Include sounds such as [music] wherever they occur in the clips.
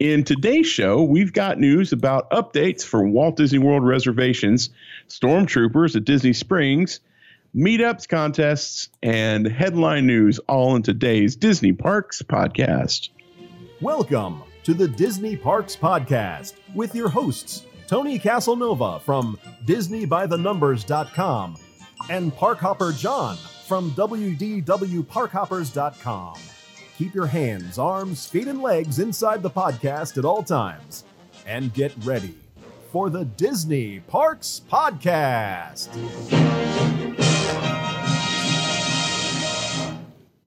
In today's show, we've got news about updates for Walt Disney World reservations, stormtroopers at Disney Springs, meetups, contests, and headline news all in today's Disney Parks podcast. Welcome to the Disney Parks Podcast with your hosts, Tony Casanova from DisneyByTheNumbers.com and Parkhopper John from WDWParkhoppers.com. Keep your hands, arms, feet, and legs inside the podcast at all times. And get ready for the Disney Parks Podcast.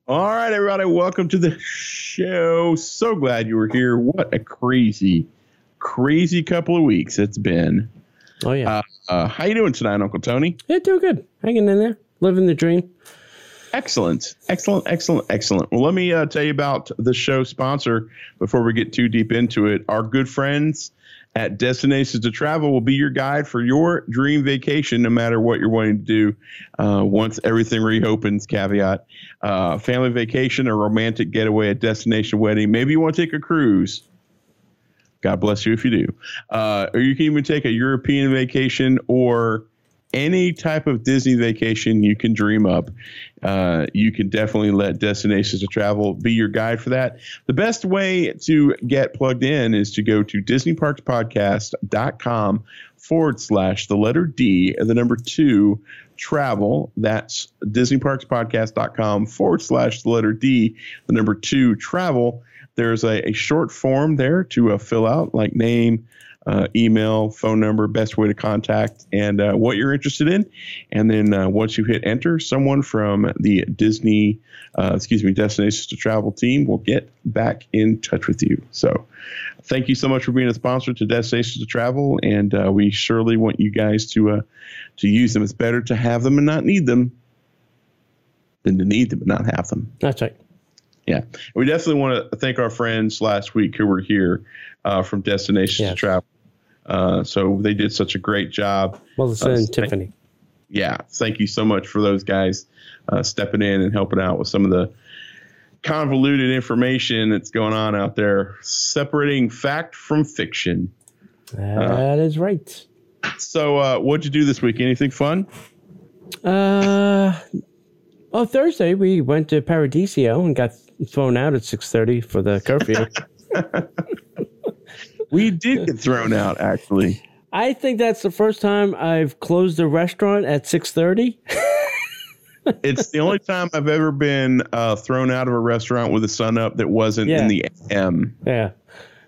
All right, everybody, welcome to the show. So glad you were here. What a crazy, crazy couple of weeks it's been. Oh yeah. Uh, uh, how you doing tonight, Uncle Tony? yeah, doing good. Hanging in there, living the dream. Excellent, excellent, excellent, excellent. Well, let me uh, tell you about the show sponsor before we get too deep into it. Our good friends at Destinations to Travel will be your guide for your dream vacation, no matter what you're wanting to do. Uh, once everything reopens, caveat: uh, family vacation, a romantic getaway, a destination wedding. Maybe you want to take a cruise. God bless you if you do. Uh, or you can even take a European vacation or any type of Disney vacation you can dream up. Uh, you can definitely let Destinations to Travel be your guide for that. The best way to get plugged in is to go to DisneyParksPodcast.com forward slash the letter D and the number two travel. That's DisneyParksPodcast.com forward slash the letter D, the number two travel. There's a, a short form there to uh, fill out, like name, uh, email, phone number, best way to contact, and uh, what you're interested in. And then uh, once you hit enter, someone from the Disney, uh, excuse me, Destinations to Travel team will get back in touch with you. So thank you so much for being a sponsor to Destinations to Travel, and uh, we surely want you guys to uh, to use them. It's better to have them and not need them than to need them and not have them. That's right. Yeah, we definitely want to thank our friends last week who were here uh, from Destinations Yes. to Travel. Uh, so they did such a great job. Melissa Uh, and thank- Tiffany. Yeah, thank you so much for those guys uh, stepping in and helping out with some of the convoluted information that's going on out there, separating fact from fiction. That is right. So, uh, what'd you do this week? Anything fun? Uh, oh, Thursday we went to Paradiso and got thrown out at six thirty for the curfew. [laughs] We did get thrown out, actually. I think that's the first time I've closed a restaurant at six thirty. [laughs] It's the only time I've ever been uh, thrown out of a restaurant with the sun up that wasn't Yeah. in the AM. Yeah,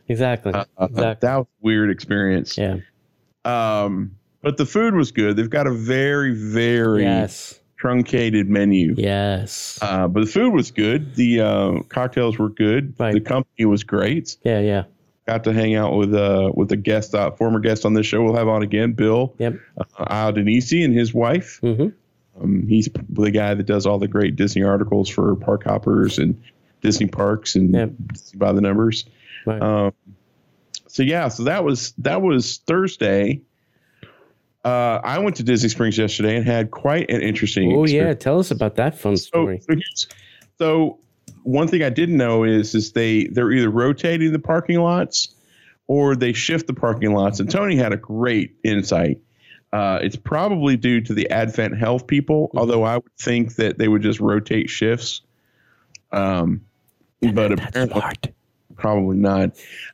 exactly. Uh, exactly. That was a weird experience. Yeah. Um, but the food was good. They've got a very, very Yes. truncated menu. Yes. Uh, but the food was good. The uh, cocktails were good. Right. The company was great. Yeah. Yeah. Got to hang out with uh, with a guest, uh, former guest on this show. We'll have on again, Bill Yep. uh, Denisi and his wife. Mm-hmm. Um, he's the guy that does all the great Disney articles for Park Hoppers and Disney Parks and Yep. Disney by the numbers. Right. Um, so yeah, so that was that was Thursday. Uh, I went to Disney Springs yesterday and had quite an interesting. oh yeah. Tell us about that fun So, story. so, so one thing I didn't know is is they they're either rotating the parking lots or they shift the parking lots. And Tony had a great insight. Uh, it's probably due to the Advent Health people, Mm-hmm. although I would think that they would just rotate shifts. Um, but apparently smart. probably not.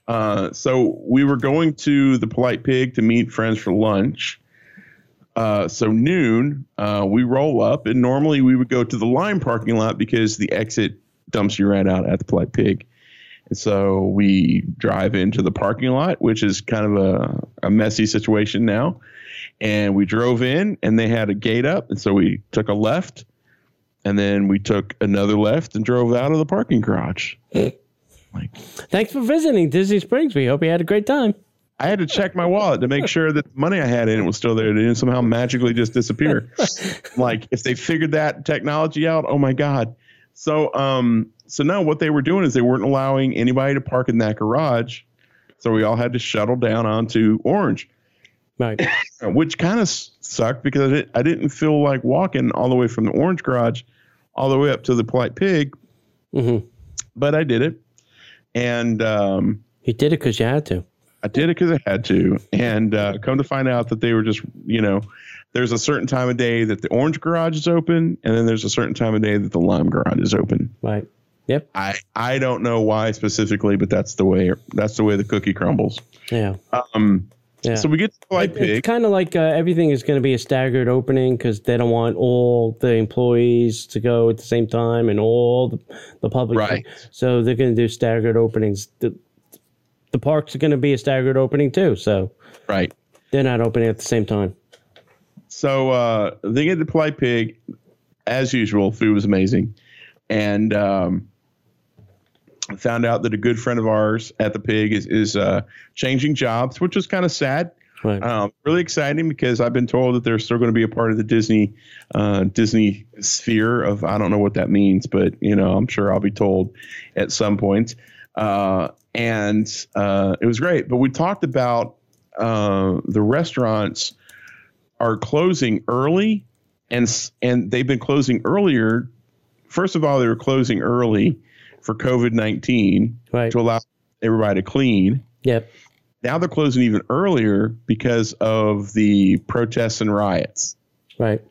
Uh, so we were going to the Polite Pig to meet friends for lunch. Uh, so noon, uh, we roll up, and normally we would go to the line parking lot because the exit dumps you right out at the Polite Pig. And so we drive into the parking lot, which is kind of a, a messy situation now. And we drove in, and they had a gate up, and so we took a left, and then we took another left and drove out of the parking garage. [laughs] like Thanks for visiting Disney Springs. We hope you had a great time. I had to check my wallet to make sure that the money I had in it was still there. It didn't somehow magically just disappear. [laughs] like if they figured that technology out, oh my god. So um so no, what they were doing is they weren't allowing anybody to park in that garage. So we all had to shuttle down onto Orange, Right. which kind of sucked because it, I didn't feel like walking all the way from the Orange garage all the way up to the Polite Pig hmm but I did it. And um, You did it because you had to. I did it because I had to, and uh, come to find out that they were just, you know, there's a certain time of day that the orange garage is open, and then there's a certain time of day that the lime garage is open. Right. Yep. I I don't know why specifically, but that's the way that's the way the cookie crumbles. Yeah. Um. Yeah. So we get to play It- pig. It's kind of like uh, everything is going to be a staggered opening because they don't want all the employees to go at the same time and all the, the public. Right. So they're going to do staggered openings. The, the parks are going to be a staggered opening too. So right. they're not opening at the same time. So uh, they get to play pig, as usual. Food was amazing, and um, found out that a good friend of ours at the pig is is uh, changing jobs, which was kind of sad. Right. Um, really exciting because I've been told that they're still going to be a part of the Disney uh, Disney sphere of I don't know what that means, but you know I'm sure I'll be told at some point. Uh, and uh, it was great. But we talked about uh, the restaurants are closing early, and and they've been closing earlier. First of all, they were closing early for COVID nineteen right. to allow everybody to clean. Yep. Now they're closing even earlier because of the protests and riots. Right.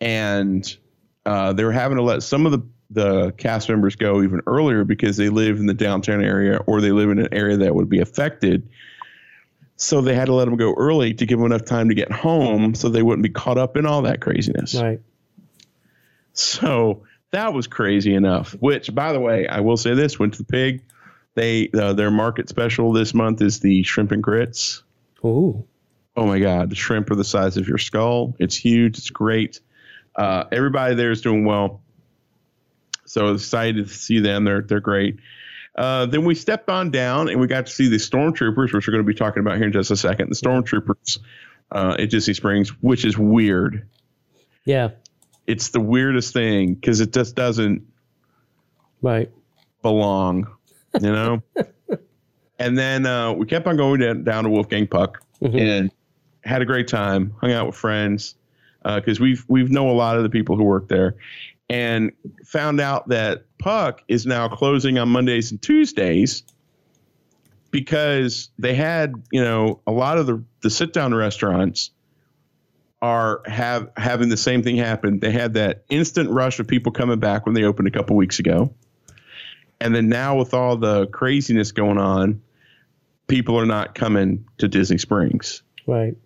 And uh, they were having to let some of the, the cast members go even earlier because they live in the downtown area or they live in an area that would be affected. So they had to let them go early to give them enough time to get home so they wouldn't be caught up in all that craziness. Right. So that was crazy enough. Which, by the way, I will say this: went to the pig. They uh, their market special this month is the shrimp and grits. Ooh. Oh my God, the shrimp are the size of your skull. It's huge. It's great. Uh, everybody there is doing well. So excited to see them. They're they're great. Uh, then we stepped on down and we got to see the stormtroopers, which we're going to be talking about here in just a second. The stormtroopers uh, at Disney Springs, which is weird. Yeah. It's the weirdest thing because it just doesn't Right. belong, you know. [laughs] and then uh, we kept on going down, down to Wolfgang Puck Mhm. and had a great time. Hung out with friends because we've we've know a lot of the people who work there, and found out that Puck is now closing on Mondays and Tuesdays because they had you know a lot of the the sit down restaurants are have having the same thing happen. They had that instant rush of people coming back when they opened a couple weeks ago. And then now with all the craziness going on, people are not coming to Disney Springs. Right.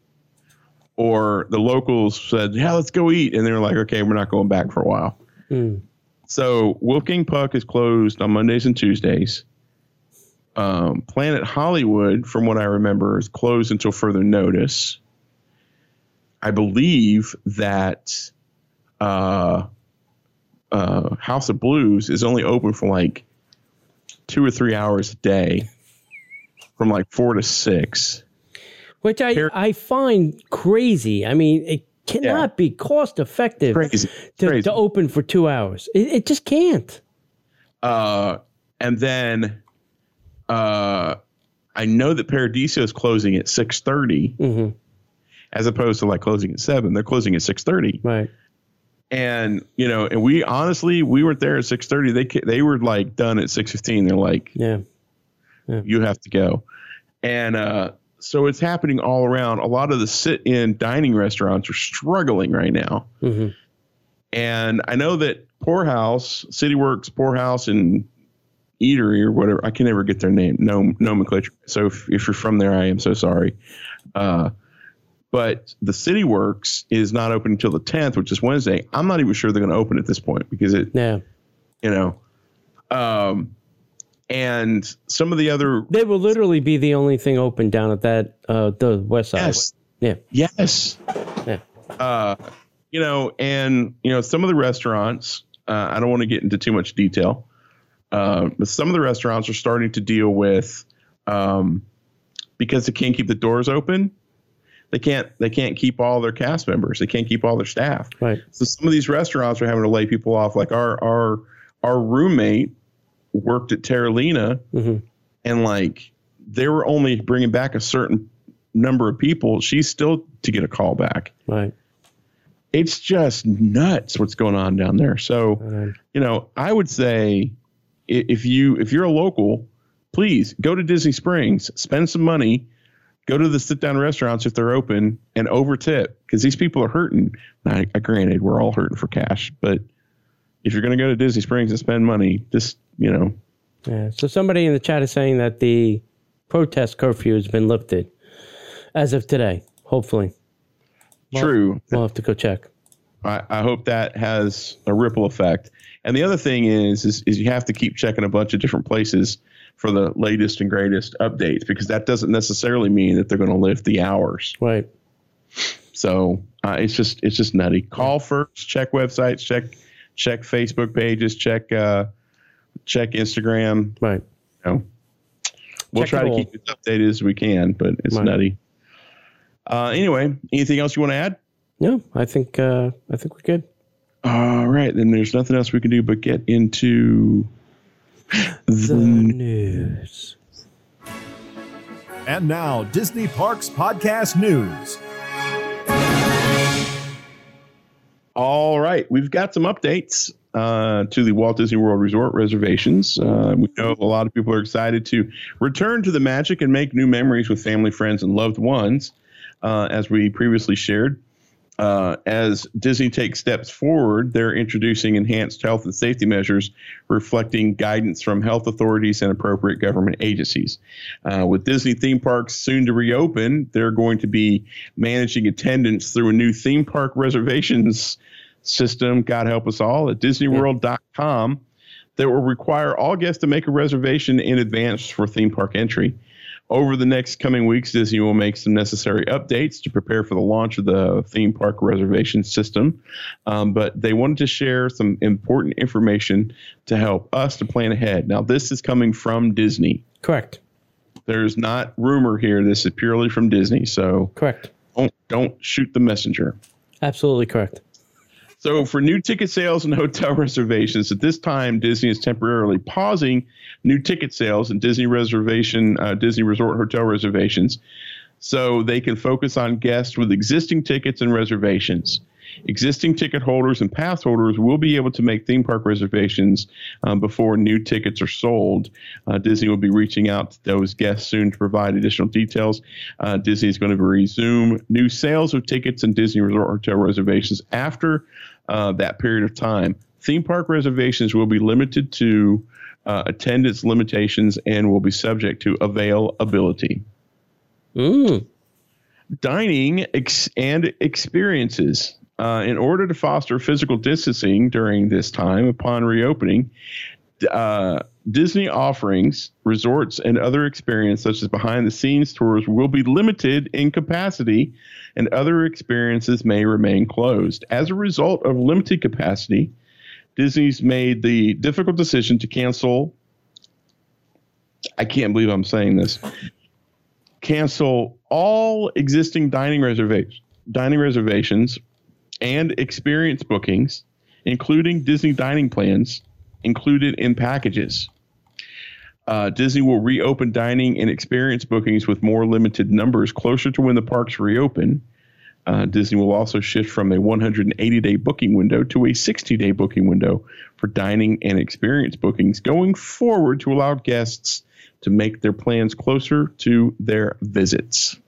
Or the locals said, "Yeah, let's go eat," and they were like, "Okay, we're not going back for a while." Mm. So Wolfgang Puck is closed on Mondays and Tuesdays. Um, Planet Hollywood, from what I remember, is closed until further notice. I believe that uh, uh, House of Blues is only open for like two or three hours a day, from like four to six. Which I, Here- I find crazy. I mean, it cannot be cost effective Crazy, to, crazy. to open for two hours. It, it just can't. Uh, and then uh, I know that Paradiso is closing at six thirty. hmm as opposed to like closing at seven. They're closing at six thirty, Right. and you know, and we honestly we weren't there at six thirty. They they were like done at six fifteen. They're like, Yeah. you have to go, and uh, so it's happening all around. A lot of the sit-in dining restaurants are struggling right now, hmm and I know that Pour House, CityWorks, Pour House, and Eatery or whatever. I can never get their name nom- nomenclature. So if, if you're from there, I am so sorry. Uh, but the CityWorks is not open until the 10th, which is Wednesday. I'm not even sure they're going to open at this point because it, Yeah. you know, um, and some of the other They will literally be the only thing open down at that uh the west side. yes, Yeah. yes, Yeah. uh, you know, and you know, some of the restaurants. Uh, I don't want to get into too much detail, uh, but some of the restaurants are starting to deal with um, because they can't keep the doors open. They can't. They can't keep all their cast members. They can't keep all their staff. Right. So some of these restaurants are having to lay people off. Like our our our roommate worked at Terralina, hmm and like they were only bringing back a certain number of people. She's still to get a call back Right. it's just nuts what's going on down there. So, Um, you know, I would say if you if you're a local please go to Disney Springs, spend some money, go to the sit down restaurants if they're open, and over tip because these people are hurting. Now, I, granted, we're all hurting for cash, but if you're going to go to Disney Springs and spend money, just you know. Yeah. So somebody in the chat is saying that the protest curfew has been lifted as of today. Hopefully. True. We'll have to go check. I, I hope that has a ripple effect. And the other thing is, is, is you have to keep checking a bunch of different places for the latest and greatest updates because that doesn't necessarily mean that they're going to lift the hours. Right. So uh, it's just it's just nutty. Call first, check websites, check check Facebook pages, check uh, check Instagram. Right. You know, we'll Check try to keep it updated as we can, but it's Right. nutty. Uh, anyway, anything else you want to add? No, I think uh, I think we're good. All right, then there's nothing else we can do but get into The the news. And now, Disney Parks Podcast News. All right, we've got some updates uh, to the Walt Disney World Resort reservations. Uh, we know a lot of people are excited to return to the magic and make new memories with family, friends, and loved ones, uh, as we previously shared. Uh, as Disney takes steps forward, they're introducing enhanced health and safety measures reflecting guidance from health authorities and appropriate government agencies. Uh, with Disney theme parks soon to reopen, they're going to be managing attendance through a new theme park reservations system, God help us all, at DisneyWorld.com that will require all guests to make a reservation in advance for theme park entry. Over the next coming weeks, Disney will make some necessary updates to prepare for the launch of the theme park reservation system. Um, but they wanted to share some important information to help us to plan ahead. Now, this is coming from Disney. Correct. There's not rumor here. This is purely from Disney. So Correct. don't don't shoot the messenger. Absolutely correct. So, for new ticket sales and hotel [laughs] reservations, at this time, Disney is temporarily pausing new ticket sales and Disney reservation, uh, Disney Resort hotel reservations, so they can focus on guests with existing tickets and reservations. Existing ticket holders and pass holders will be able to make theme park reservations um, before new tickets are sold. Uh, Disney will be reaching out to those guests soon to provide additional details. Uh, Disney is going to resume new sales of tickets and Disney Resort hotel reservations after uh, that period of time. Theme park reservations will be limited to uh, attendance limitations and will be subject to availability Mm. dining ex- and experiences. Uh, in order to foster physical distancing during this time upon reopening, uh, Disney offerings, resorts, and other experiences such as behind the scenes tours will be limited in capacity, and other experiences may remain closed. As a result of limited capacity, Disney's made the difficult decision to cancel. I can't believe I'm saying this cancel all existing dining reservations, dining reservations, and experience bookings, including Disney dining plans included in packages. Uh, Disney will reopen dining and experience bookings with more limited numbers closer to when the parks reopen. Uh, Disney will also shift from a 180 day booking window to a 60 day booking window for dining and experience bookings going forward to allow guests to make their plans closer to their visits.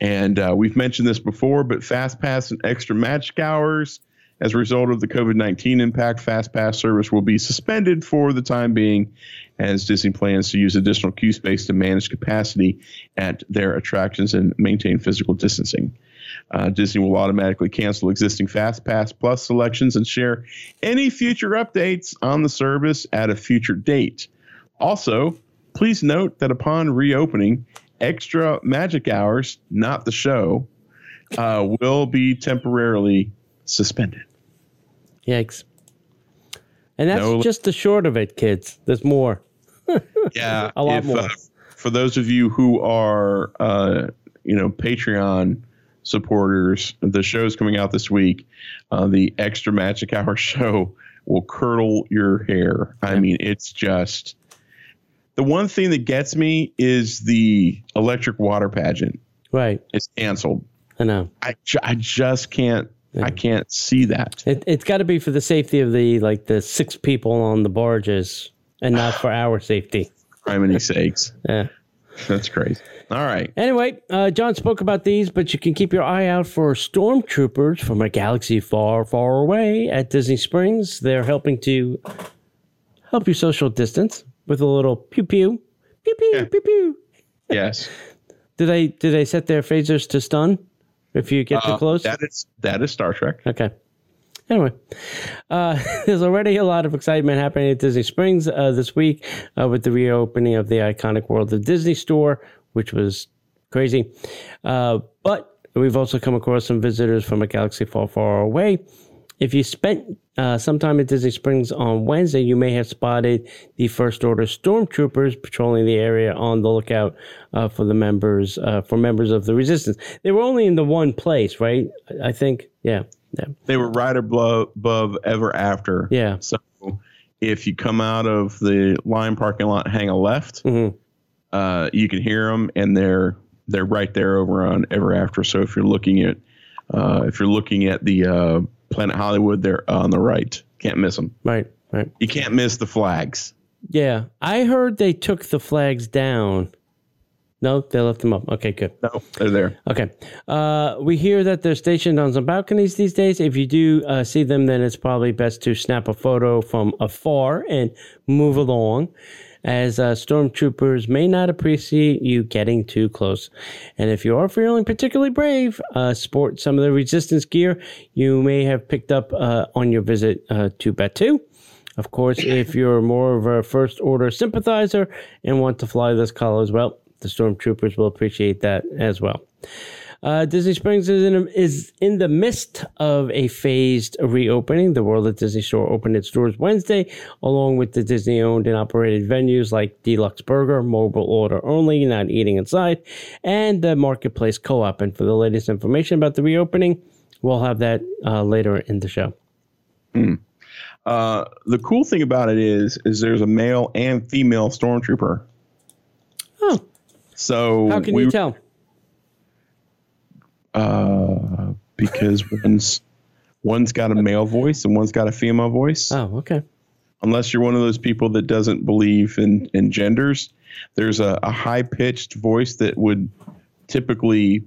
And uh, we've mentioned this before, but FastPass and extra magic hours, as a result of the COVID 19 impact, FastPass service will be suspended for the time being as Disney plans to use additional queue space to manage capacity at their attractions and maintain physical distancing. Uh, Disney will automatically cancel existing FastPass Plus selections and share any future updates on the service at a future date. Also, please note that upon reopening, extra magic hours, not the show, uh, will be temporarily suspended. Yikes. And that's No- just the short of it, kids. There's more. [laughs] Yeah, [laughs] A lot if, more. Uh, for those of you who are, uh, you know, Patreon supporters, the show's coming out this week. Uh, the extra magic hour [laughs] show will curdle your hair. I mean, it's just the one thing that gets me is the electric water pageant. Right. It's canceled. I know. I, I just can't Yeah. I can't see that. It, it's got to be for the safety of the like the six people on the barges, and not for our safety. criminy sakes. Yeah. [laughs] That's crazy. All right. Anyway, uh, John spoke about these, but you can keep your eye out for stormtroopers from a galaxy far, far away at Disney Springs. They're helping to help you social distance with a little pew pew, pew pew, Yeah. pew pew. Yes. Do they do they set their phasers to stun if you get too Uh, close? That is that is Star Trek. Okay. Anyway, uh, [laughs] there's already a lot of excitement happening at Disney Springs uh, this week uh, with the reopening of the iconic World of Disney store, which was crazy. Uh, but we've also come across some visitors from a galaxy far, far away. If you spent uh, some time at Disney Springs on Wednesday, you may have spotted the First Order stormtroopers patrolling the area on the lookout uh, for the members uh, for members of the Resistance. They were only in the one place, right? I think, yeah, yeah. They were right above, above Ever After. Yeah. So if you come out of the line parking lot, hang a left, Mhm. uh, you can hear them, and they're they're right there over on Ever After. So if you're looking at uh, if you're looking at the uh, Planet Hollywood, they're on the right. Can't miss them. Right, right. You can't miss the flags. Yeah, I heard they took the flags down. No, they left them up. Okay, good. No, they're there. Okay. Uh, we hear that they're stationed on some balconies these days. If you do uh, see them, then it's probably best to snap a photo from afar and move along, as uh, stormtroopers may not appreciate you getting too close. And if you are feeling particularly brave, uh, sport some of the resistance gear you may have picked up uh, on your visit uh, to Batuu. Of course, [laughs] if you're more of a first order sympathizer and want to fly this color as well, the stormtroopers will appreciate that as well. Uh, Disney Springs is in, is in the midst of a phased reopening. The World at Disney Store opened its doors Wednesday, along with the Disney owned and operated venues like D-Luxe Burger, mobile order only, not eating inside, and the Marketplace Co op. And for the latest information about the reopening, we'll have that uh, later in the show. Uh, the cool thing about it is, is there's a male and female stormtrooper. Oh, So how can we, you tell? Uh, because one's one's got a male voice and one's got a female voice. Oh, okay. Unless you're one of those people that doesn't believe in in genders, there's a, a high pitched voice that would typically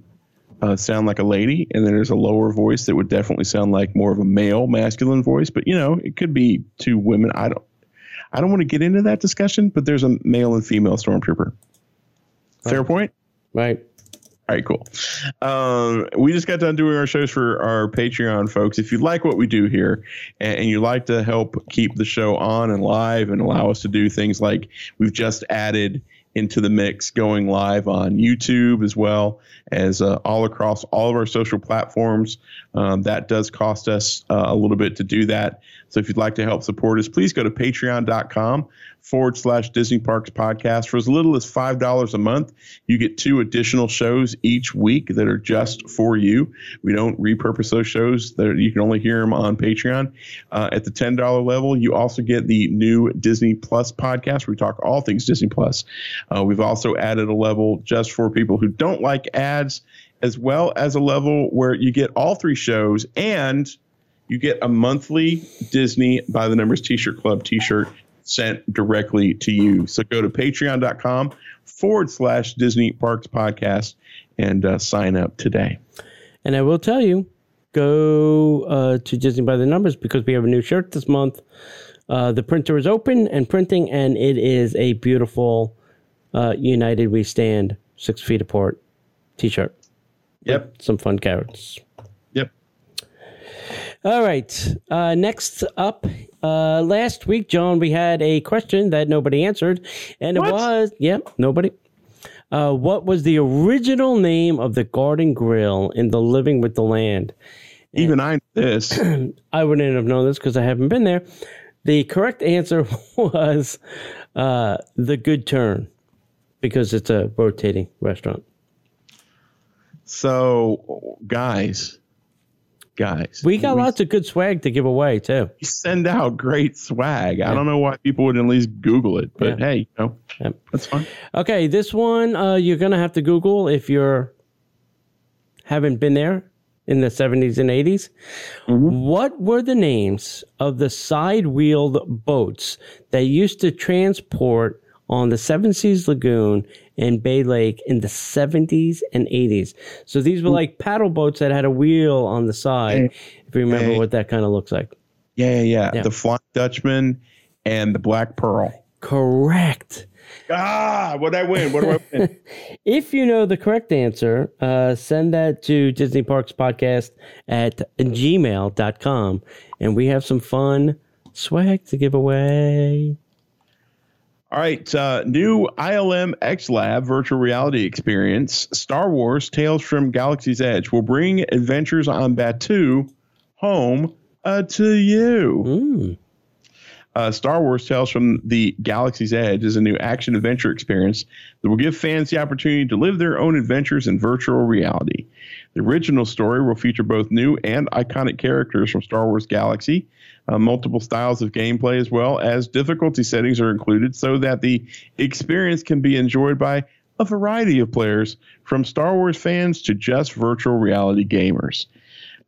uh, sound like a lady, and then there's a lower voice that would definitely sound like more of a male masculine voice. But you know, it could be two women. I don't. I don't want to get into that discussion, but there's a male and female stormtrooper. Fair point. Right. All right, cool. Um, we just got done doing our shows for our Patreon folks. If you like what we do here and, and you like to help keep the show on and live and allow us to do things like we've just added into the mix going live on YouTube as well as uh, all across all of our social platforms. Um, that does cost us uh, a little bit to do that. So if you'd like to help support us, please go to patreon.com forward slash Disney Parks podcast. For as little as $5 a month, you get two additional shows each week that are just for you. We don't repurpose those shows. You can only hear them on Patreon. Uh, at the $10 level, you also get the new Disney Plus podcast where we talk all things Disney Plus. Uh, we've also added a level just for people who don't like ads, as well as a level where you get all three shows and you get a monthly Disney by the Numbers T-shirt Club T-shirt sent directly to you. So go to patreon.com forward slash Disney Parks Podcast and uh, sign up today. And I will tell you, go uh, to Disney by the Numbers because we have a new shirt this month. Uh, the printer is open and printing, and it is a beautiful uh, United We Stand six feet apart t shirt. Yep. Some fun carrots. Yep. All right. Uh, next up, uh, last week, John, we had a question that nobody answered, and What? it was, yep, nobody. Uh, what was the original name of the Garden Grill in the Living with the Land? Even I know this. [clears throat] I wouldn't have known this because I haven't been there. The correct answer [laughs] was uh, the Good Turn because it's a rotating restaurant. So, guys, guys, We got lots of good swag to give away too. we send out great swag. I don't know why people wouldn't at least Google it, but Yeah. hey, you know, Yep. that's fine. Okay, this one uh, you're gonna have to Google if you're haven't been there in the 70s and 80s. What were the names of the side-wheeled boats that used to transport on the Seven Seas Lagoon and Bay Lake in the 70s and 80s. So these were like paddle boats that had a wheel on the side. If you remember Hey. what that kind of looks like. Yeah, yeah, yeah. Yeah. The Flying Dutchman and the Black Pearl. Correct. Ah, what I win? What do I win? [laughs] If you know the correct answer, uh, send that to Disney Parks Podcast at gmail.com. And we have some fun swag to give away. All right, uh, new ILM X Lab virtual reality experience, Star Wars Tales from Galaxy's Edge, will bring adventures on Batuu home uh, to you. Uh, Star Wars Tales from the Galaxy's Edge is a new action adventure experience that will give fans the opportunity to live their own adventures in virtual reality. The original story will feature both new and iconic characters from Star Wars Galaxy. Uh, multiple styles of gameplay, as well as difficulty settings, are included so that the experience can be enjoyed by a variety of players, from Star Wars fans to just virtual reality gamers.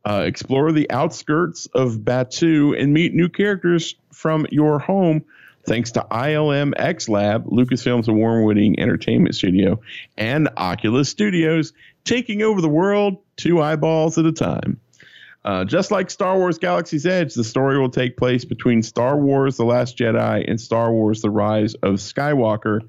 Uh, explore the outskirts of Batuu and meet new characters from your home thanks to ILM X Lab, Lucasfilm's award winning entertainment studio, and Oculus Studios, taking over the world two eyeballs at a time. Uh, just like Star Wars Galaxy's Edge, the story will take place between Star Wars The Last Jedi and Star Wars The Rise of Skywalker,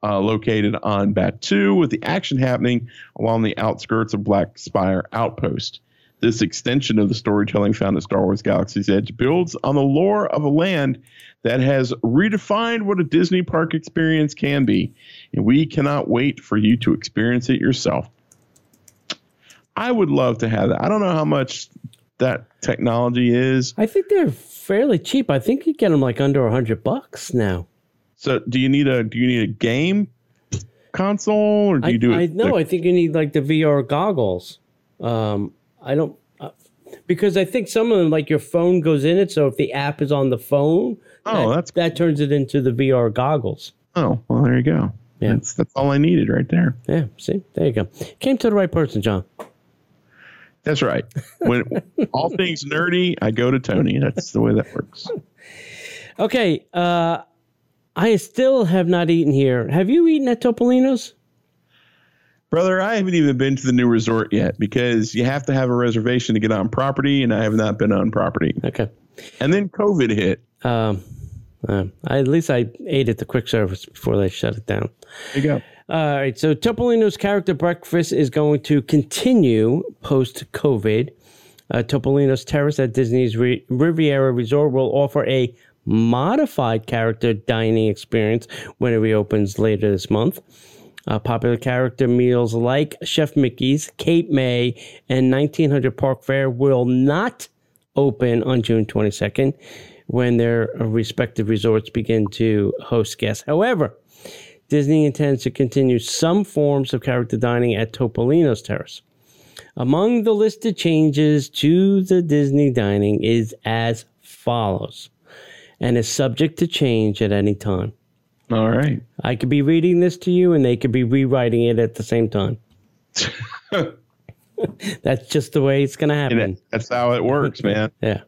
uh, located on Batuu, with the action happening along the outskirts of Black Spire Outpost. This extension of the storytelling found at Star Wars Galaxy's Edge builds on the lore of a land that has redefined what a Disney park experience can be, and we cannot wait for you to experience it yourself. I would love to have that. I don't know how much that technology is. I think they're fairly cheap. I think you get them like under a hundred bucks now. So, do you need a do you need a game console or do I, you do I it? no, I think you need like the VR goggles. Um, I don't uh, because I think some of them like your phone goes in it. So if the app is on the phone, Oh, that, that's- that turns it into the VR goggles. oh, well, there you go. Yeah. That's that's all I needed right there. Yeah, see, there you go. Came to the right person, John. That's right. When all things nerdy, I go to Tony. That's the way that works. Okay, uh, I still have not eaten here. Have you eaten at Topolino's? Brother, I haven't even been to the new resort yet because you have to have a reservation to get on property, and I have not been on property. Okay. And then COVID hit. Um, uh, at least I ate at the quick service before they shut it down. There you go. All right, so Topolino's character breakfast is going to continue post COVID. Uh, Topolino's Terrace at Disney's Ri- Riviera Resort will offer a modified character dining experience when it reopens later this month. Uh, popular character meals like Chef Mickey's, Cape May, and 1900 Park Fair will not open on June 22nd when their respective resorts begin to host guests. However, Disney intends to continue some forms of character dining at Topolino's Terrace. Among the listed changes to the Disney dining is as follows and is subject to change at any time. All right. I could be reading this to you and they could be rewriting it at the same time. [laughs] That's just the way it's going to happen. That- that's how it works, man. [laughs] Yeah.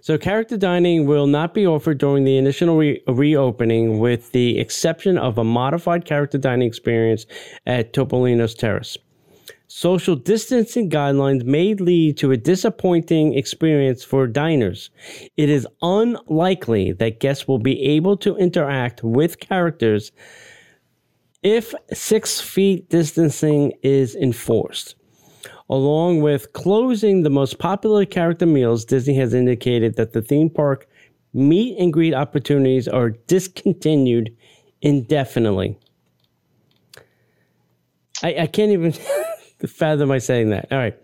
So character dining will not be offered during the initial re- reopening, with the exception of a modified character dining experience at Topolino's Terrace. Social distancing guidelines may lead to a disappointing experience for diners. It is unlikely that guests will be able to interact with characters if six feet distancing is enforced. Along with closing the most popular character meals, Disney has indicated that the theme park meet and greet opportunities are discontinued indefinitely. I, I can't even [laughs] fathom my saying that. All right.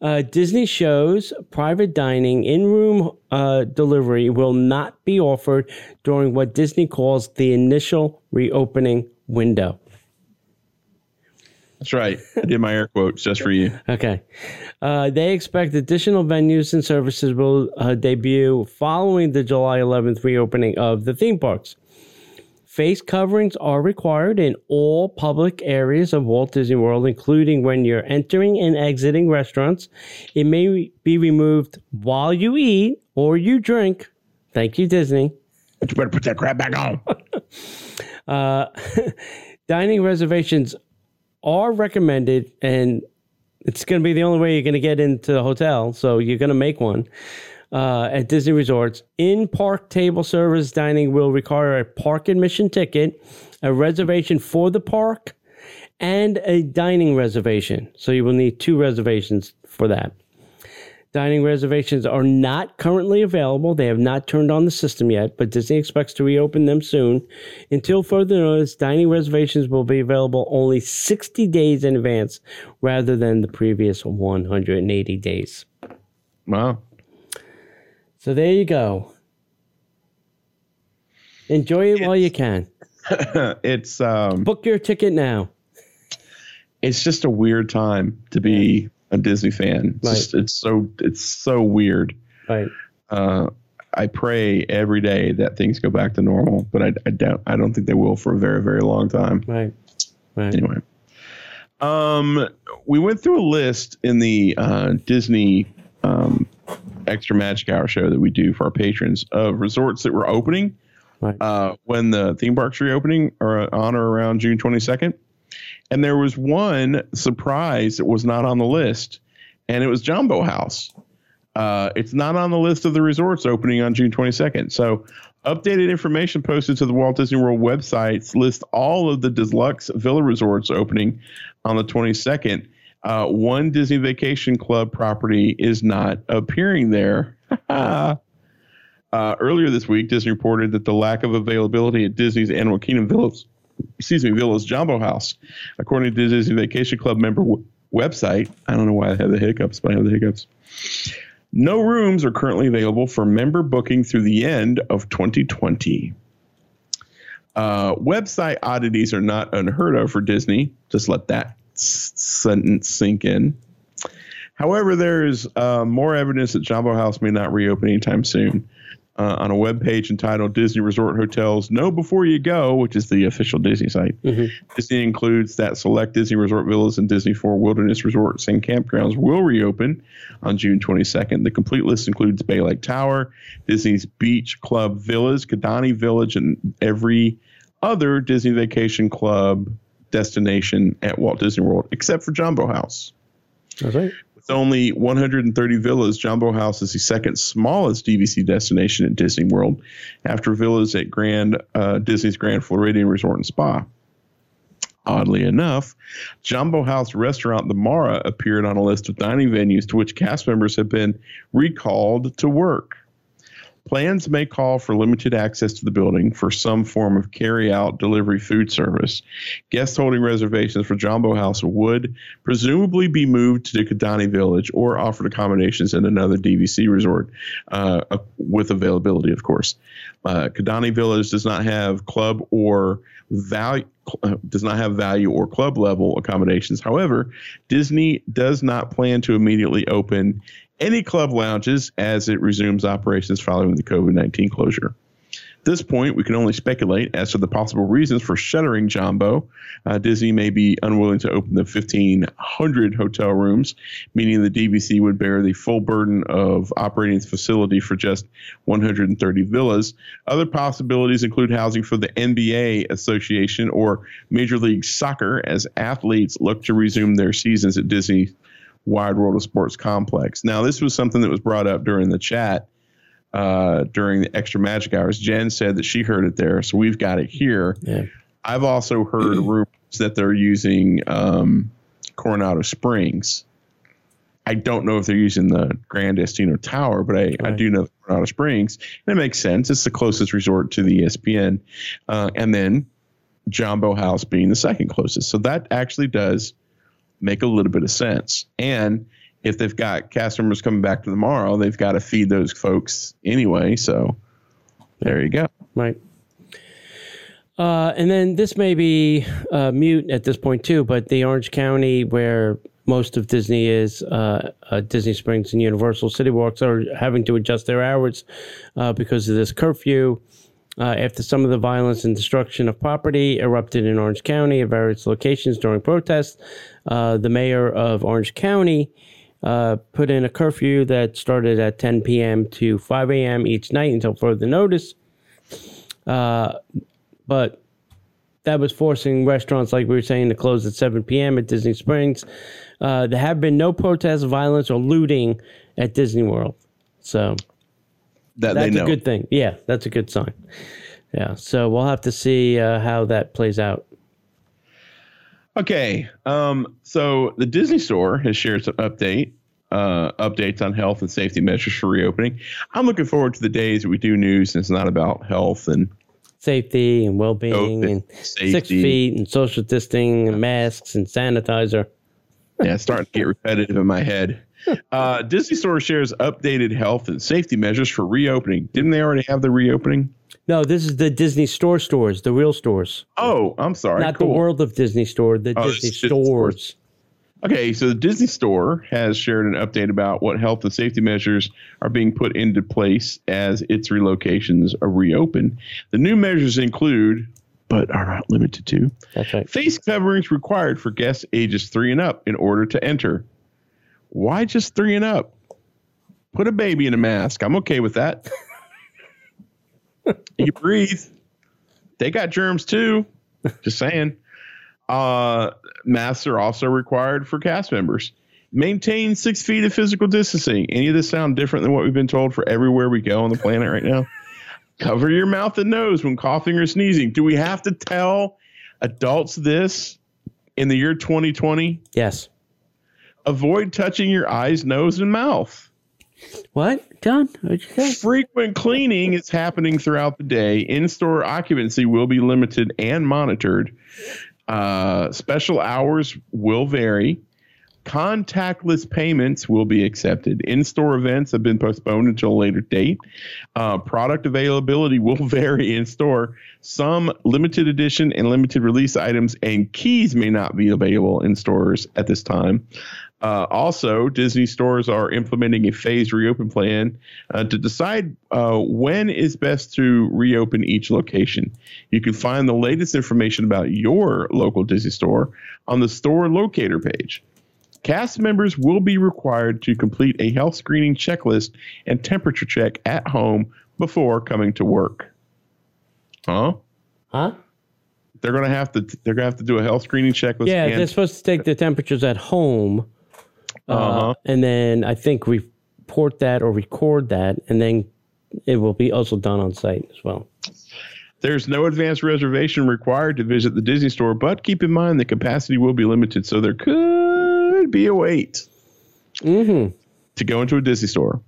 Uh, Disney shows private dining, in room uh, delivery will not be offered during what Disney calls the initial reopening window. That's right. I did my air quotes just for you. [laughs] Okay. Uh, they expect additional venues and services will uh, debut following the July 11th reopening of the theme parks. Face coverings are required in all public areas of Walt Disney World, including when you're entering and exiting restaurants. It may be removed while you eat or you drink. Thank you, Disney. But you better put that crap back on. [laughs] Uh, [laughs] dining reservations are recommended, and it's going to be the only way you're going to get into the hotel. So you're going to make one uh, at Disney resorts. In park table service dining will require a park admission ticket, a reservation for the park, and a dining reservation. So you will need two reservations for that. Dining reservations are not currently available. They have not turned on the system yet, but Disney expects to reopen them soon. Until further notice, dining reservations will be available only 60 days in advance rather than the previous 180 days. Wow. So there you go. Enjoy it while you can. [laughs] it's um Book your ticket now. it's just a weird time to be a Disney fan. It's, Right. just, it's so it's so weird. Right. Uh, I pray every day that things go back to normal, but I, I doubt I don't think they will for a very very long time. Right. Right. Anyway, um, we went through a list in the uh, Disney um, extra magic hour show that we do for our patrons of resorts that were opening Right. uh, when the theme parks reopening or on or around June 22nd. And there was one surprise that was not on the list, and it was Jambo House. Uh, it's not on the list of the resorts opening on June 22nd. So, updated information posted to the Walt Disney World websites list all of the Deluxe Villa resorts opening on the 22nd. Uh, one Disney Vacation Club property is not appearing there. [laughs] Uh, earlier this week, Disney reported that the lack of availability at Disney's Animal Kingdom Villas, excuse me, Villas Jambo House, according to the Disney Vacation Club member w- website. I don't know why I have the hiccups, but I have the hiccups. No rooms are currently available for member booking through the end of 2020. Uh, website oddities are not unheard of for Disney. Just let that s- sentence sink in. However, there is uh, more evidence that Jambo House may not reopen anytime soon. Uh, on a web page entitled Disney Resort Hotels Know Before You Go, which is the official Disney site, Disney includes that select Disney Resort Villas and Disney Fort Wilderness Resorts and Campgrounds will reopen on June 22nd. The complete list includes Bay Lake Tower, Disney's Beach Club Villas, Kidani Village, and every other Disney Vacation Club destination at Walt Disney World, except for Jambo House. That's right. With only 130 villas, Jambo House is the second smallest DVC destination at Disney World, after villas at Grand uh, Disney's Grand Floridian Resort and Spa. Oddly enough, Jambo House restaurant The Mara appeared on a list of dining venues to which cast members have been recalled to work. Plans may call for limited access to the building for some form of carry-out delivery food service. Guests holding reservations for Jambo House would presumably be moved to Kidani Village or offered accommodations in another DVC resort uh, uh, with availability, of course. Uh, Kidani Village does not have club or value uh, does not have value or club level accommodations. However, Disney does not plan to immediately open any club lounges as it resumes operations following the COVID 19 closure. At this point, we can only speculate as to the possible reasons for shuttering Jambo. Uh, Disney may be unwilling to open the 1,500 hotel rooms, meaning the DVC would bear the full burden of operating the facility for just 130 villas. Other possibilities include housing for the NBA Association or Major League Soccer as athletes look to resume their seasons at Disney Wide World of Sports complex. Now, this was something that was brought up during the chat uh, during the extra magic hours. Jen said that she heard it there, so we've got it here. Yeah. I've also heard [clears throat] rumors that they're using um, Coronado Springs. I don't know if they're using the Grand Destino Tower, but I, I do know Coronado Springs. And it makes sense. It's the closest resort to the ESPN. Uh, and then Jambo House being the second closest. So that actually does make a little bit of sense. And if they've got cast members coming back tomorrow, they've got to feed those folks anyway. So there you go. Right. Uh, and then this may be uh, mute at this point too, but the Orange County, where most of Disney is, uh, uh, Disney Springs and Universal City Walks are having to adjust their hours uh, because of this curfew. Uh, after some of the violence and destruction of property erupted in Orange County at various locations during protests, uh, the mayor of Orange County uh, put in a curfew that started at 10 p.m. to 5 a.m. each night until further notice. Uh, but that was forcing restaurants, like we were saying, to close at 7 p.m. at Disney Springs. Uh, there have been no protests, violence, or looting at Disney World. So That that's a good thing. Yeah, that's a good sign. Yeah. So we'll have to see uh, how that plays out. Okay. Um, so the Disney Store has shared some update uh, updates on health and safety measures for reopening. I'm looking forward to the days that we do news and it's not about health and Safety and well being and and [laughs] six feet and social distancing and masks and sanitizer. yeah, it's starting to get repetitive in my head. Uh, Disney Store shares updated health and safety measures for reopening. Didn't they already have the reopening? No, this is the Disney store stores, the real stores. Oh, I'm sorry. Not cool. the World of Disney store, the Oh, Disney stores. Okay, so the Disney Store has shared an update about what health and safety measures are being put into place as its relocations are reopened. The new measures include, but are not limited to, That's right. face coverings required for guests ages three and up in order to enter. Why just three and up? Put a baby in a mask. I'm okay with that. [laughs] you breathe. They got germs too. Just saying. Uh, masks are also required for cast members. Maintain six feet of physical distancing. Any of this sound different than what we've been told for everywhere we go on the planet right now? [laughs] Cover your mouth and nose when coughing or sneezing. Do we have to tell adults this in the year 2020? Yes. Avoid touching your eyes, nose, and mouth. What, John? What'd you say? Frequent cleaning is happening throughout the day. In store occupancy will be limited and monitored. Uh, special hours will vary. Contactless payments will be accepted. In store events have been postponed until a later date. Uh, product availability will [laughs] vary in store. Some limited edition and limited release items and keys may not be available in stores at this time. Uh, also, Disney stores are implementing a phased reopen plan uh, to decide uh, when is best to reopen each location. You can find the latest information about your local Disney store on the store locator page. Cast members will be required to complete a health screening checklist and temperature check at home before coming to work. Huh? Huh? They're gonna have to. They're gonna have to do a health screening checklist. Yeah, they're supposed to take the temperatures at home, uh, Uh-huh. and then I think report that or record that, and then it will be also done on site as well. There's no advance reservation required to visit the Disney store, but keep in mind the capacity will be limited, so there could be a wait Mm-hmm. to go into a Disney store.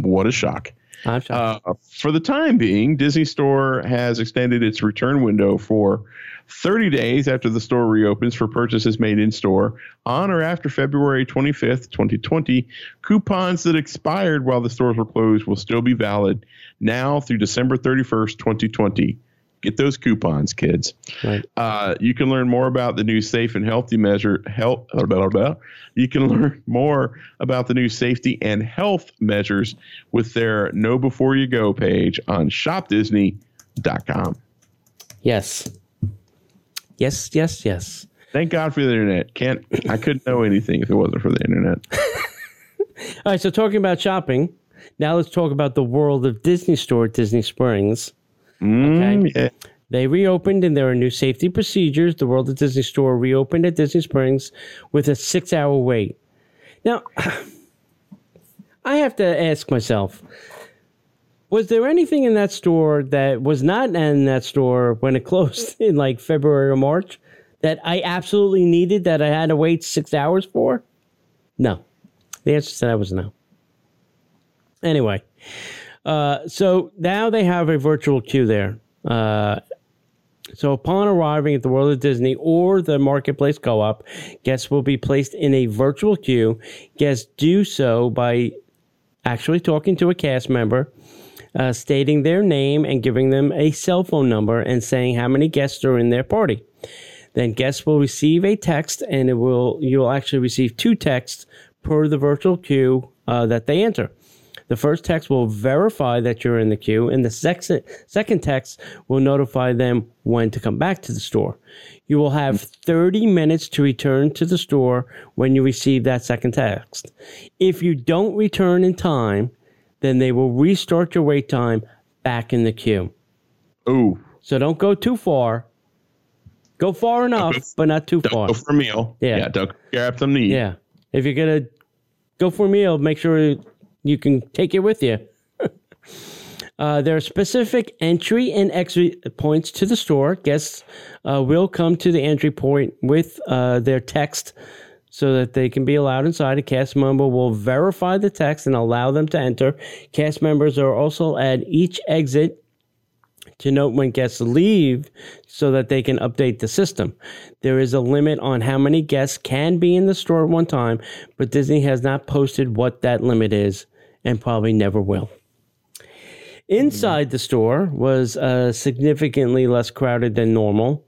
What a shock. I'm shocked. Uh, for the time being, Disney Store has extended its return window for 30 days after the store reopens for purchases made in store on or after February 25th, 2020. Coupons that expired while the stores were closed will still be valid now through December 31st, 2020. Get those coupons, kids. right. Uh, you can learn more about the new safe and healthy measure health. Blah, blah, blah. You can [laughs] learn more about the new safety and health measures with their Know Before You Go page on shopdisney.com. Yes. Yes. Yes. Yes. Thank God for the internet. Can't I couldn't know anything if it wasn't for the internet. [laughs] All right. So talking about shopping, now let's talk about the world of Disney Store, at Disney Springs. Mm, yeah. They reopened and there are new safety procedures. The World of Disney Store reopened at Disney Springs with a six hour wait. Now, [sighs] I have to ask myself was there anything in that store that was not in that store when it [laughs] closed in like February or March that I absolutely needed that I had to wait six hours for? No. The answer to that was no. Anyway, uh, so now they have a virtual queue there. Uh, so upon arriving at the World of Disney or the Marketplace Co-op, guests will be placed in a virtual queue. Guests do so by actually talking to a cast member, uh, stating their name and giving them a cell phone number and saying how many guests are in their party. Then guests will receive a text, and it will you'll actually receive two texts per the virtual queue uh, that they enter. The first text will verify that you're in the queue, and the sec- second text will notify them when to come back to the store. You will have 30 minutes to return to the store when you receive that second text. If you don't return in time, then they will restart your wait time back in the queue. Oh, So don't go too far Go far enough, go- but not too far. go for a meal. Yeah. don't grab some to eat. Yeah. If you're gonna go for a meal, make sure you can take it with you. [laughs] uh, there are specific entry and exit points to the store. Guests uh, will come to the entry point with uh, their text so that they can be allowed inside. A cast member will verify the text and allow them to enter. Cast members are also at each exit to note when guests leave so that they can update the system. There is a limit on how many guests can be in the store at one time, but Disney has not posted what that limit is and probably never will. Inside the store was uh, significantly less crowded than normal.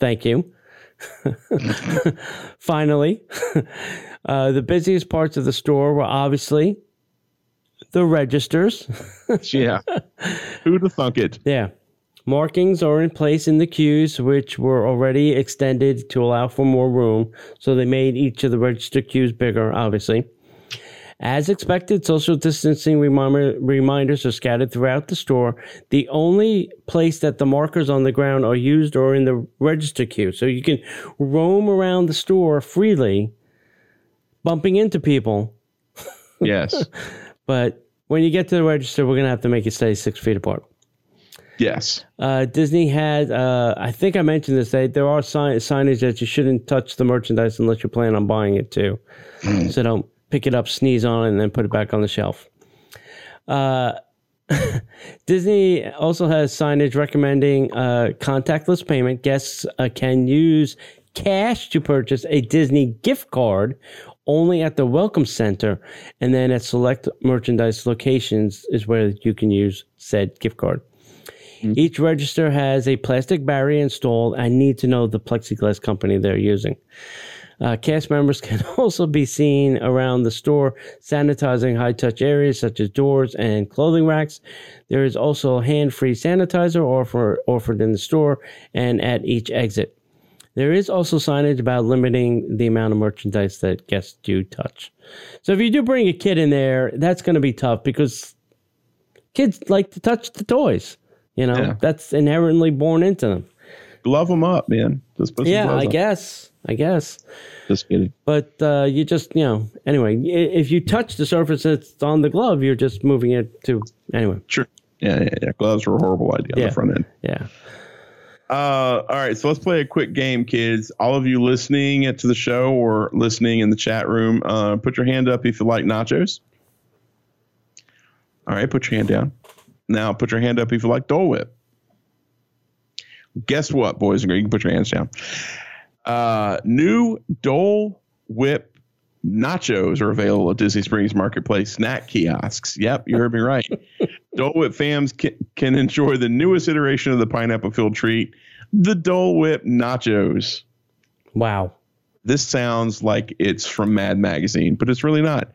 Thank you. [laughs] Finally, [laughs] uh, the busiest parts of the store were obviously the registers. [laughs] yeah. Who'd have thunk it? Yeah. Markings are in place in the queues, which were already extended to allow for more room. So they made each of the register queues bigger, obviously. As expected, social distancing reminder, reminders are scattered throughout the store. The only place that the markers on the ground are used are in the register queue. So you can roam around the store freely, bumping into people. [laughs] Yes. But when you get to the register, we're going to have to make you stay six feet apart. yes. Uh, Disney had, uh, I think I mentioned this, they, there are sign, signage that you shouldn't touch the merchandise unless you plan on buying it too. so don't pick it up, sneeze on it, and then put it back on the shelf. Uh, [laughs] Disney also has signage recommending uh, contactless payment. Guests uh, can use cash to purchase a Disney gift card only at the Welcome Center, and then at select merchandise locations is where you can use said gift card. Each register has a plastic barrier installed and need to know the plexiglass company they're using. Uh, cast members [laughs] can also be seen around the store sanitizing high touch areas such as doors and clothing racks. There is also hand free sanitizer offer, offered in the store and at each exit. There is also signage about limiting the amount of merchandise that guests do touch. So if you do bring a kid in there, that's going to be tough because kids like to touch the toys. You know, Yeah. that's inherently born into them. Glove them up, man. Just put Yeah, I on. guess. I guess. Just kidding. But uh, you just, you know, anyway, if you touch the surface that's on the glove, you're just moving it to, anyway, Sure. Yeah, yeah, yeah. Gloves were a horrible idea on Yeah. the front end. yeah. Uh, all right, so let's play a quick game, kids. All of you listening to the show or listening in the chat room, uh, put your hand up if you like nachos. All right, put your hand down. Now put your hand up if you like Dole Whip. Guess what, boys and girls? You can put your hands down. Uh, new Dole Whip nachos are available at Disney Springs Marketplace snack kiosks. Yep, you heard me right. [laughs] Dole Whip fans can, can enjoy the newest iteration of the pineapple filled treat, the Dole Whip nachos. Wow. This sounds like it's from Mad Magazine, but it's really not.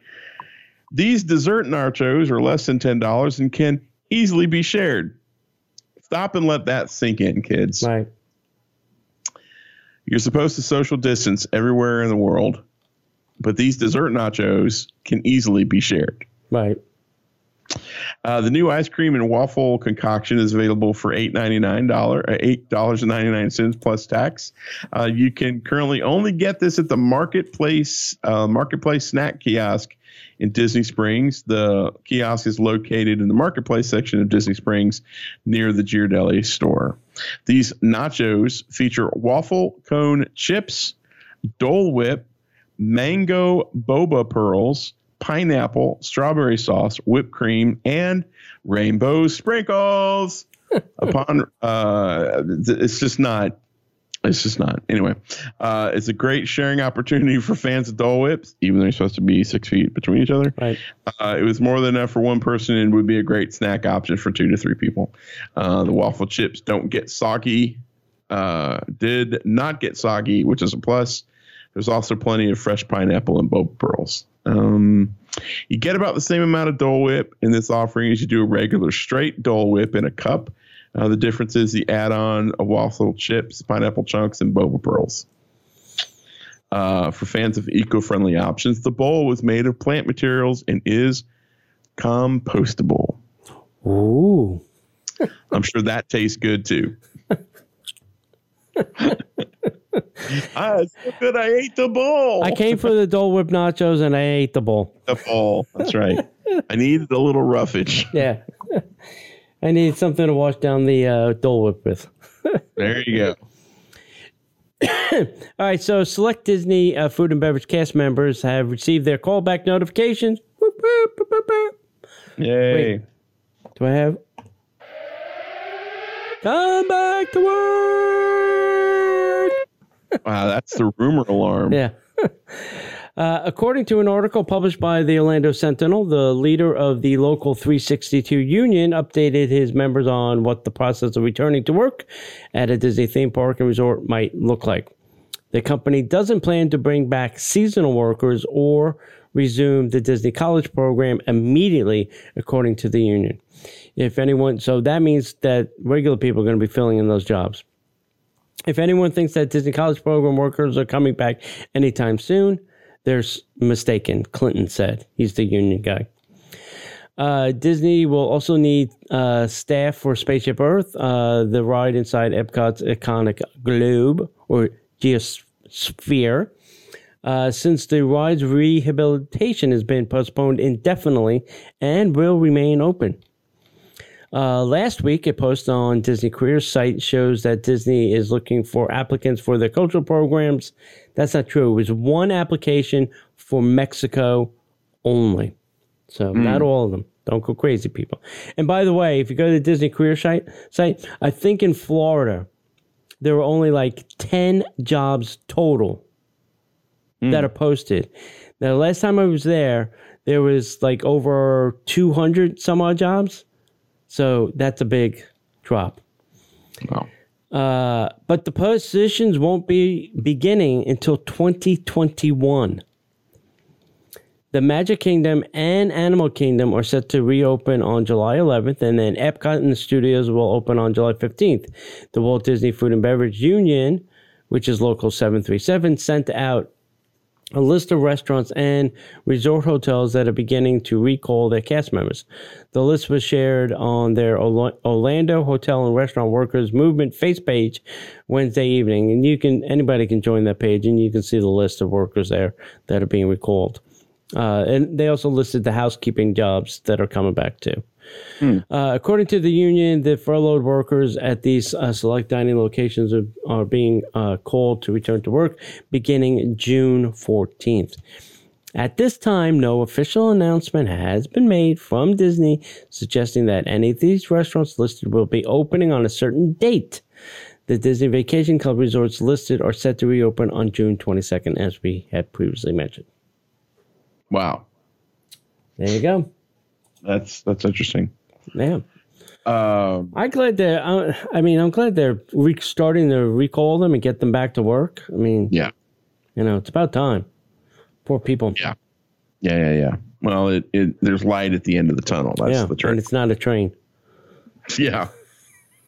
These dessert nachos are less than $10 and can easily be shared. Stop and let that sink in, kids. Right. You're supposed to social distance everywhere in the world, but these dessert nachos can easily be shared. Right. Uh, the new ice cream and waffle concoction is available for eight ninety nine dollar uh, eight dollars and ninety nine cents plus tax. Uh, you can currently only get this at the marketplace uh, marketplace snack kiosk in Disney Springs. The kiosk is located in the marketplace section of Disney Springs, near the Ghirardelli store. These nachos feature waffle cone chips, Dole Whip, mango boba pearls, pineapple, strawberry sauce, whipped cream, and rainbow sprinkles. [laughs] Upon uh, it's just not. It's just not. Anyway, uh, it's a great sharing opportunity for fans of Dole Whips, even though they're supposed to be six feet between each other. Right. Uh, it was more than enough for one person and would be a great snack option for two to three people. Uh, the waffle chips don't get soggy. Uh, did not get soggy, which is a plus. There's also plenty of fresh pineapple and boba pearls. Um, you get about the same amount of Dole Whip in this offering as you do a regular straight Dole Whip in a cup. Uh, the difference is the add-on of waffle chips, pineapple chunks, and boba pearls. Uh, for fans of eco-friendly options, the bowl was made of plant materials and is compostable. Ooh. [laughs] I'm sure that tastes good too. [laughs] ah, it's so good. I ate the bowl. I came for the Dole Whip nachos and I ate the bowl. the bowl. That's right. [laughs] I needed a little roughage. Yeah. I need something to wash down the uh, Dole Whip with. [laughs] There you go. [coughs] All right, so select Disney uh, food and beverage cast members have received their callback notifications. Whoop, whoop, whoop. Yay. Wait. Do I have? Come back to work. Wow, that's the rumor alarm. Yeah. [laughs] Uh, according to an article published by the Orlando Sentinel, the leader of the local 362 union updated his members on what the process of returning to work at a Disney theme park and resort might look like. The company doesn't plan to bring back seasonal workers or resume the Disney College program immediately, according to the union. If anyone, so that means that regular people are going to be filling in those jobs. If anyone thinks that Disney College program workers are coming back anytime soon, they're mistaken, Clinton said. He's the union guy. Uh, Disney will also need uh, staff for Spaceship Earth, uh, the ride inside Epcot's iconic globe or geosphere. Uh, since the ride's rehabilitation has been postponed indefinitely and will remain open. Uh, last week, a post on Disney Careers site shows that Disney is looking for applicants for their cultural programs. That's not true. It was one application for Mexico only. So not all of them. Don't go crazy, people. And by the way, if you go to the Disney Career site, site, I think in Florida there were only like ten jobs total that are posted. Now, the last time I was there, there was like over two hundred some odd jobs. So that's a big drop. Wow. Uh, but the positions won't be beginning until 2021. The Magic Kingdom and Animal Kingdom are set to reopen on July 11th, and then Epcot and the studios will open on July 15th. The Walt Disney Food and Beverage Union, which is Local 737, sent out a list of restaurants and resort hotels that are beginning to recall their cast members. The list was shared on their Orlando Hotel and Restaurant Workers Movement face page Wednesday evening, and you can anybody can join that page, and you can see the list of workers there that are being recalled. Uh, and they also listed the housekeeping jobs that are coming back too. Uh, according to the union, the furloughed workers at these uh, select dining locations are, are being uh, called to return to work beginning June 14th. At this time, no official announcement has been made from Disney suggesting that any of these restaurants listed will be opening on a certain date. The Disney Vacation Club resorts listed are set to reopen on June 22nd, as we had previously mentioned. Wow. There you go. That's that's interesting. Yeah. Um, I'm glad they're. Uh, I mean, I'm glad they're re- starting to recall them and get them back to work. I mean, yeah. you know, it's about time. Poor people. Yeah. Yeah, yeah, yeah. Well, it, it there's light at the end of the tunnel. That's yeah, the and it's not a train. [laughs] Yeah.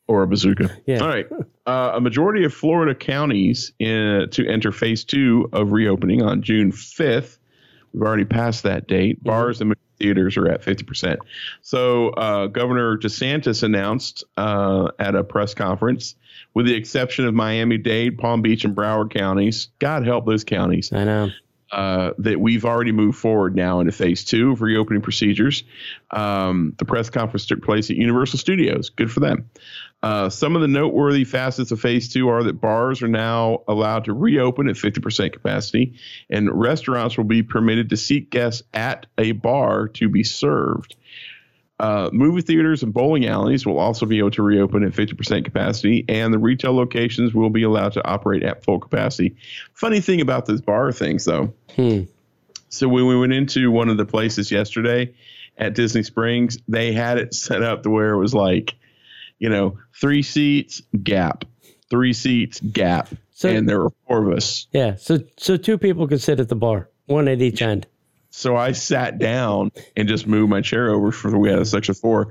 Or a bazooka. Yeah. All right. Uh, a majority of Florida counties in, to enter phase two of reopening on June 5th. We've already passed that date. Bars and theaters are at 50%. So uh, Governor DeSantis announced uh, at a press conference, with the exception of Miami Dade, Palm Beach, and Broward counties, God help those counties, I know. Uh, that we've already moved forward now into phase two of reopening procedures. Um, the press conference took place at Universal Studios. Good for them. Uh, some of the noteworthy facets of phase two are that bars are now allowed to reopen at 50% capacity, and restaurants will be permitted to seat guests at a bar to be served. Uh, movie theaters and bowling alleys will also be able to reopen at 50% capacity, and the retail locations will be allowed to operate at full capacity. Funny thing about those bar things, though. Hmm. So when we went into one of the places yesterday at Disney Springs, they had it set up to where it was like, you know, three seats, gap, three seats, gap, So- and there were four of us. Yeah. So so two people can sit at the bar, one at each end. So I sat down and just moved my chair over for we had a section four,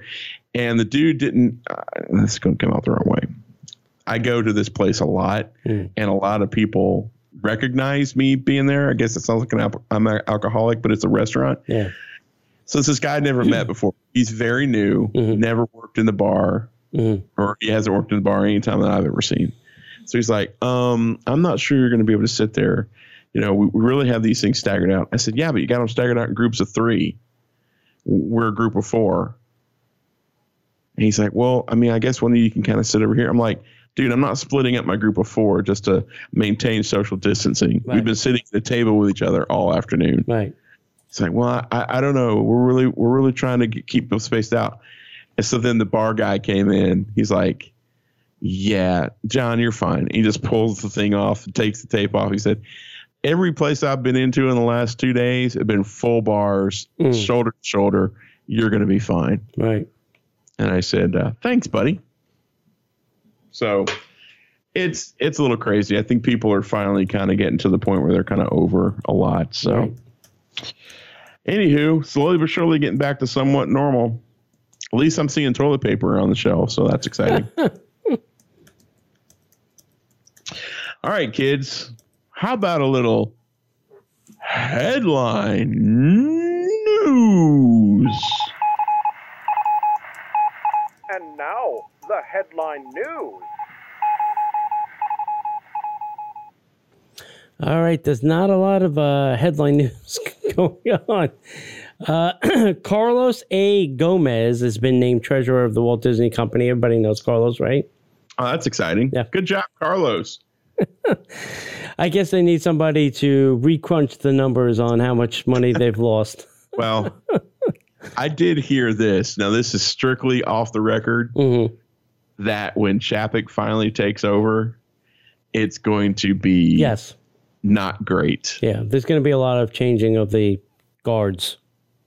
and the dude didn't. Uh, this is going to come out the wrong way. I go to this place a lot, Mm. and a lot of people recognize me being there. I guess it sounds like an al- I'm an alcoholic, but it's a restaurant. Yeah. So it's this guy I'd never met before. He's very new, Mhm. never worked in the bar, Mhm. or he hasn't worked in the bar any time that I've ever seen. So he's like, um, I'm not sure you're going to be able to sit there. You know, we, we really have these things staggered out. I said, yeah, but you got them staggered out in groups of three. We're a group of four. And he's like, well, I mean, I guess one of you can kind of sit over here. I'm like, dude, I'm not splitting up my group of four just to maintain social distancing. Right. We've been sitting at the table with each other all afternoon. Right. It's like, well, I, I don't know. We're really we're really trying to get, keep them spaced out. And so then the bar guy came in. He's like, "Yeah, John, you're fine." He just pulls the thing off, takes the tape off. He said, "Every place I've been into in the last two days have been full bars, Mm. shoulder to shoulder. You're going to be fine." Right. And I said, uh, "Thanks, buddy." So it's it's a little crazy. I think people are finally kind of getting to the point where they're kind of over a lot. So. Right. Anywho, slowly but surely getting back to somewhat normal. At least I'm seeing toilet paper on the shelf, so that's exciting. [laughs] All right, kids. How about a little headline news? And now, the headline news. All right, there's not a lot of uh, headline [laughs] news going on. Uh, [clears throat] Carlos A. Gomez has been named treasurer of the Walt Disney Company. Everybody knows Carlos, right? Oh, that's exciting. Yeah. Good job, Carlos. I guess they need somebody to recrunch the numbers on how much money they've [laughs] lost. Well, I did hear this. Now, this is strictly off the record hmm that when Chapek finally takes over, it's going to be Yes. not great. Yeah. There's going to be a lot of changing of the guards.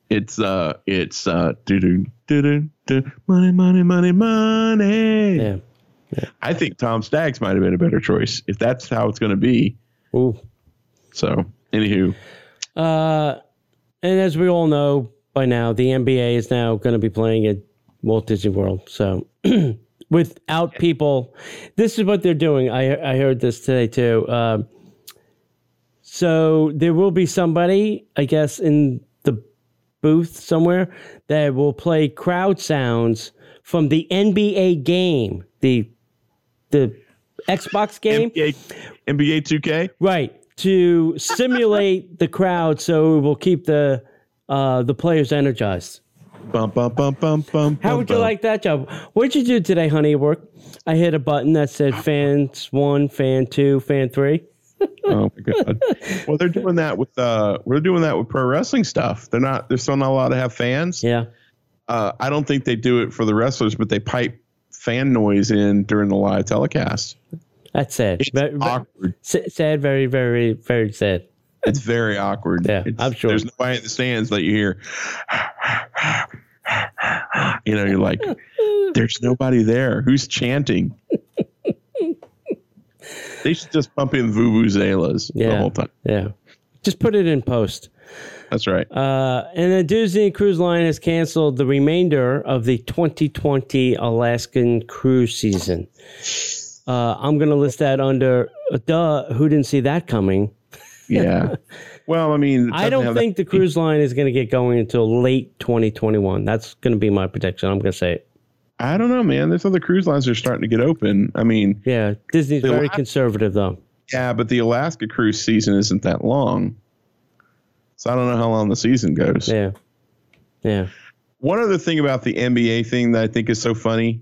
It's uh it's uh money money money money. Yeah. I think Tom Staggs might have been a better choice if that's how it's going to be. Ooh. So, anywho, Uh, and as we all know by now, the NBA is now going to be playing at Walt Disney World. So [clears throat] without people, this is what they're doing. I I heard this today too. Um, so there will be somebody, I guess, in the booth somewhere that will play crowd sounds from the NBA game, the the Xbox game. NBA NBA 2K. Right. To simulate [laughs] the crowd so it will keep the uh, the players energized. Bum bum bum bum bum. How would you bum. like that job? What'd you do today, honey, at work? I hit a button that said fans one, fan two, fan three. Oh my god. [laughs] well, they're doing that with uh, we're doing that with pro wrestling stuff. They're not. They're still not allowed to have fans. Yeah. Uh, I don't think they do it for the wrestlers, but they pipe fan noise in during the live telecast. That's sad. It's Ve- ve- awkward. sad, very, very, very sad. It's very awkward. Yeah, It's- I'm sure. There's nobody in the stands that you hear. You know, you're like, there's nobody there. Who's chanting? they should just pump in vuvuzelas the whole time. Yeah. Just put it in post. That's right. Uh, and the Disney Cruise Line has canceled the remainder of the 2020 Alaskan cruise season. Uh, I'm going to list that under, uh, duh, who didn't see that coming? Yeah. [laughs] well, I mean, I don't think that- the cruise line is going to get going until late 2021. That's going to be my prediction. I'm going to say it. I don't know, man. There's other cruise lines that are starting to get open. I mean, Yeah, Disney's very last- conservative, though. yeah, but the Alaska cruise season isn't that long. So I don't know how long the season goes. Yeah. Yeah. One other thing about the NBA thing that I think is so funny,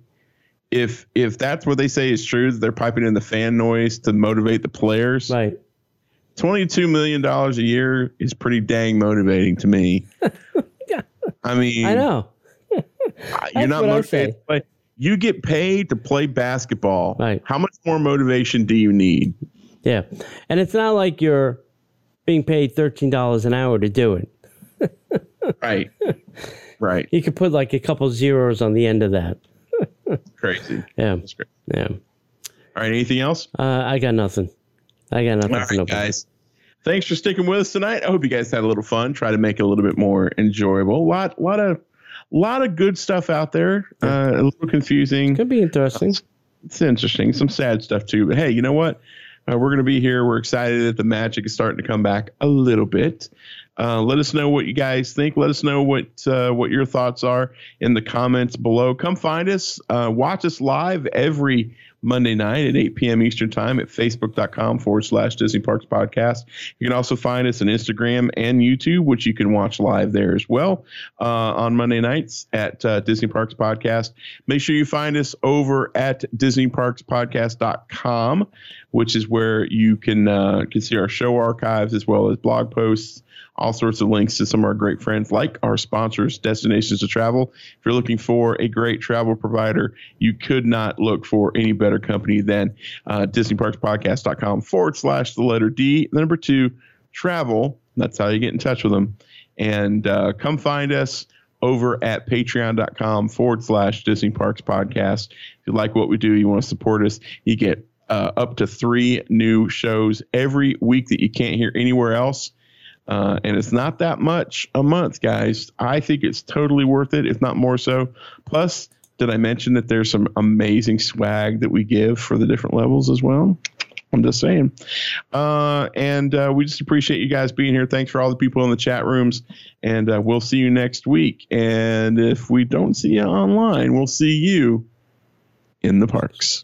if if that's what they say is true, that they're piping in the fan noise to motivate the players. Right. Twenty two million dollars a year is pretty dang motivating to me. [laughs] yeah. I mean, I know. you're not motivated. play. You get paid to play basketball. Right. How much more motivation do you need? Yeah. And it's not like you're being paid $13 an hour to do it. Right. [laughs] right. You could put like a couple zeros on the end of that. [laughs] Crazy. Yeah. Great. Yeah. All right. Anything else? Uh, I got nothing. I got nothing All right, guys. Thanks for sticking with us tonight. I hope you guys had a little fun. Try to make it a little bit more enjoyable. A lot, lot of, lot of good stuff out there. Uh, a little confusing. Could be interesting. It's interesting. Some sad stuff too. But hey, you know what? Uh, we're going to be here. We're excited that the magic is starting to come back a little bit. Uh, let us know what you guys think. Let us know what uh, what your thoughts are in the comments below. Come find us. Uh, watch us live every Monday night at 8 p.m. Eastern Time at facebook.com forward slash Disney Parks Podcast. You can also find us on Instagram and YouTube, which you can watch live there as well uh, on Monday nights at uh, Disney Parks Podcast. Make sure you find us over at DisneyParksPodcast.com, which is where you can, uh, can see our show archives as well as blog posts all sorts of links to some of our great friends, like our sponsors, Destinations to Travel. If you're looking for a great travel provider, you could not look for any better company than uh, DisneyParksPodcast.com forward slash the letter D, the number two, travel. That's how you get in touch with them. And uh, come find us over at patreon.com forward slash Disney Parks Podcast. If you like what we do, you want to support us, you get uh, up to three new shows every week that you can't hear anywhere else. Uh, and it's not that much a month, guys. I think it's totally worth it, if not more so. Plus, did I mention that there's some amazing swag that we give for the different levels as well? I'm just saying. Uh, and uh, we just appreciate you guys being here. Thanks for all the people in the chat rooms. And uh, we'll see you next week. And if we don't see you online, we'll see you in the parks.